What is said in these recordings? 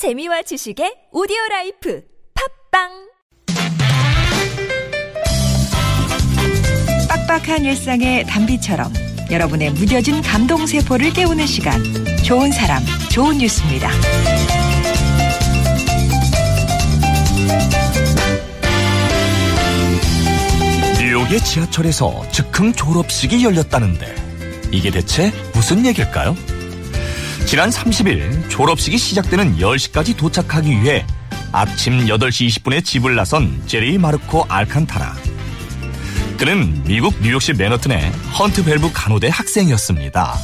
재미와 지식의 오디오 라이프 팟빵 빡빡한 일상의 단비처럼 여러분의 무뎌진 감동 세포를 깨우는 시간 좋은 사람 좋은 뉴스입니다. 뉴욕의 지하철에서 즉흥 졸업식이 열렸다는데 이게 대체 무슨 얘길까요? 지난 30일 졸업식이 시작되는 10시까지 도착하기 위해 아침 8시 20분에 집을 나선 제리 마르코 알칸타라. 그는 미국 뉴욕시 맨허튼의 헌트 밸브 간호대 학생이었습니다.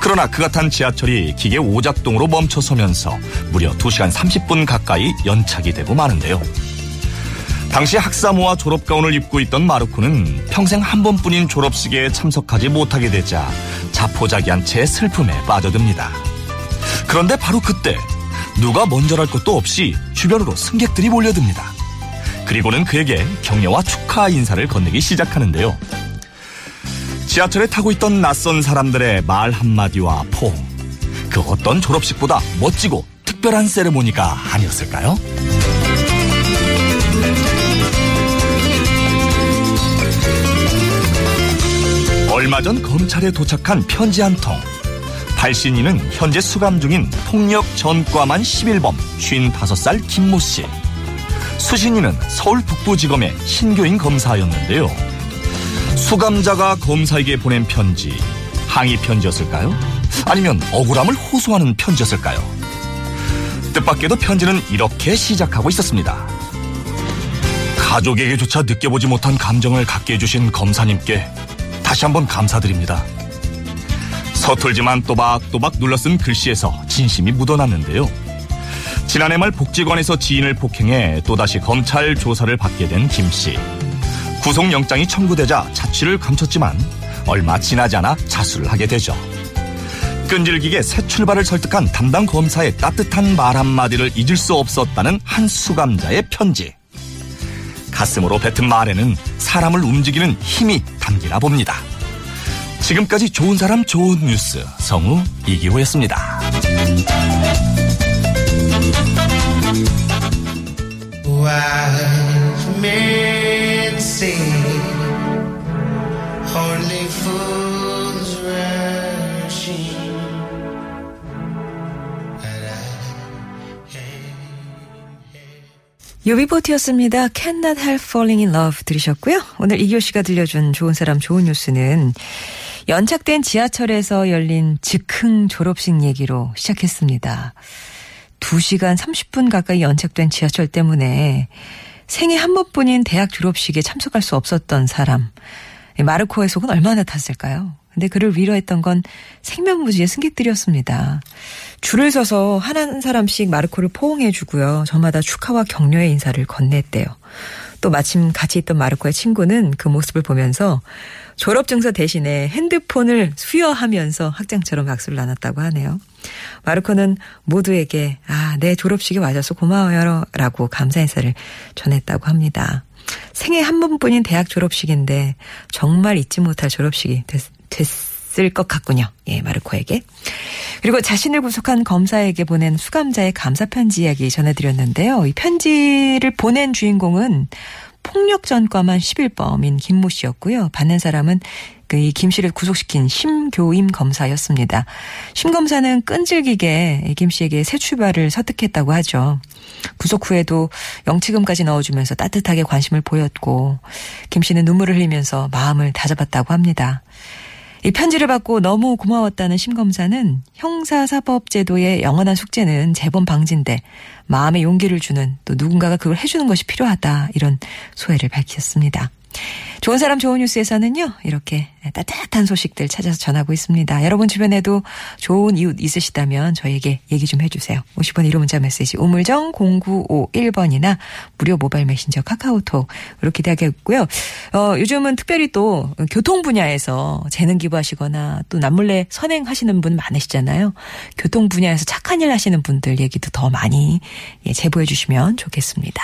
그러나 그가 탄 지하철이 기계 오작동으로 멈춰서면서 무려 2시간 30분 가까이 연착이 되고 마는데요. 당시 학사모와 졸업가운을 입고 있던 마르코는 평생 한 번뿐인 졸업식에 참석하지 못하게 되자 자포자기한 채 슬픔에 빠져듭니다. 그런데 바로 그때 누가 먼저랄 것도 없이 주변으로 승객들이 몰려듭니다. 그리고는 그에게 격려와 축하 인사를 건네기 시작하는데요. 지하철에 타고 있던 낯선 사람들의 말 한마디와 포옹. 그 어떤 졸업식보다 멋지고 특별한 세레모니가 아니었을까요? 얼마 전 검찰에 도착한 편지 한 통. 발신인은 현재 수감 중인 폭력 전과만 11범 55살 김모 씨. 수신인은 서울 북부지검의 신교인 검사였는데요. 수감자가 검사에게 보낸 편지, 항의 편지였을까요? 아니면 억울함을 호소하는 편지였을까요? 뜻밖에도 편지는 이렇게 시작하고 있었습니다. 가족에게조차 느껴보지 못한 감정을 갖게 해주신 검사님께 다시 한번 감사드립니다. 서툴지만 또박또박 눌러쓴 글씨에서 진심이 묻어났는데요. 지난해 말 복지관에서 지인을 폭행해 또다시 검찰 조사를 받게 된 김 씨. 구속영장이 청구되자 자취를 감췄지만 얼마 지나지 않아 자수를 하게 되죠. 끈질기게 새 출발을 설득한 담당 검사의 따뜻한 말 한마디를 잊을 수 없었다는 한 수감자의 편지. 가슴으로 뱉은 말에는 사람을 움직이는 힘이 담기나 봅니다. 지금까지 좋은 사람 좋은 뉴스 성우 이기호였습니다. Only fools 유비보트였습니다. Cannot Help Falling in Love 들으셨고요. 오늘 이교 씨가 들려준 좋은 사람 좋은 뉴스는 연착된 지하철에서 열린 즉흥 졸업식 얘기로 시작했습니다. 2시간 30분 가까이 연착된 지하철 때문에 생애 한 번뿐인 대학 졸업식에 참석할 수 없었던 사람. 마르코의 속은 얼마나 탔을까요? 근데 그를 위로했던 건 생면무지의 승객들이었습니다. 줄을 서서 한 사람씩 마르코를 포옹해주고요. 저마다 축하와 격려의 인사를 건넸대요. 또 마침 같이 있던 마르코의 친구는 그 모습을 보면서 졸업증서 대신에 핸드폰을 수여하면서 학장처럼 박수를 나눴다고 하네요. 마르코는 모두에게 아, 내 졸업식에 와줘서 고마워요 라고 감사 인사를 전했다고 합니다. 생애 한 번뿐인 대학 졸업식인데 정말 잊지 못할 졸업식이 됐, 됐 을 것 같군요. 예, 마르코에게. 그리고 자신을 구속한 검사에게 보낸 수감자의 감사 편지 이야기 전해드렸는데요. 이 편지를 보낸 주인공은 폭력 전과만 11범인 김모 씨였고요. 받는 사람은 그김 씨를 구속시킨 심교임 검사였습니다. 심 검사는 끈질기게 김 씨에게 새 출발을 설득했다고 하죠. 구속 후에도 영치금까지 넣어주면서 따뜻하게 관심을 보였고 김 씨는 눈물을 흘리면서 마음을 다잡았다고 합니다. 이 편지를 받고 너무 고마웠다는 심검사는 형사사법제도의 영원한 숙제는 재범 방지인데 마음의 용기를 주는 또 누군가가 그걸 해주는 것이 필요하다 이런 소회를 밝혔습니다. 좋은 사람 좋은 뉴스에서는요, 이렇게 따뜻한 소식들 찾아서 전하고 있습니다. 여러분 주변에도 좋은 이웃 있으시다면 저에게 얘기 좀 해주세요. 50번 1호 문자 메시지 우물정 0951번이나 무료 모바일 메신저 카카오톡으로 기대하겠고요. 어, 요즘은 특별히 또 교통 분야에서 재능 기부하시거나 또 남몰래 선행하시는 분 많으시잖아요. 교통 분야에서 착한 일 하시는 분들 얘기도 더 많이 예, 제보해 주시면 좋겠습니다.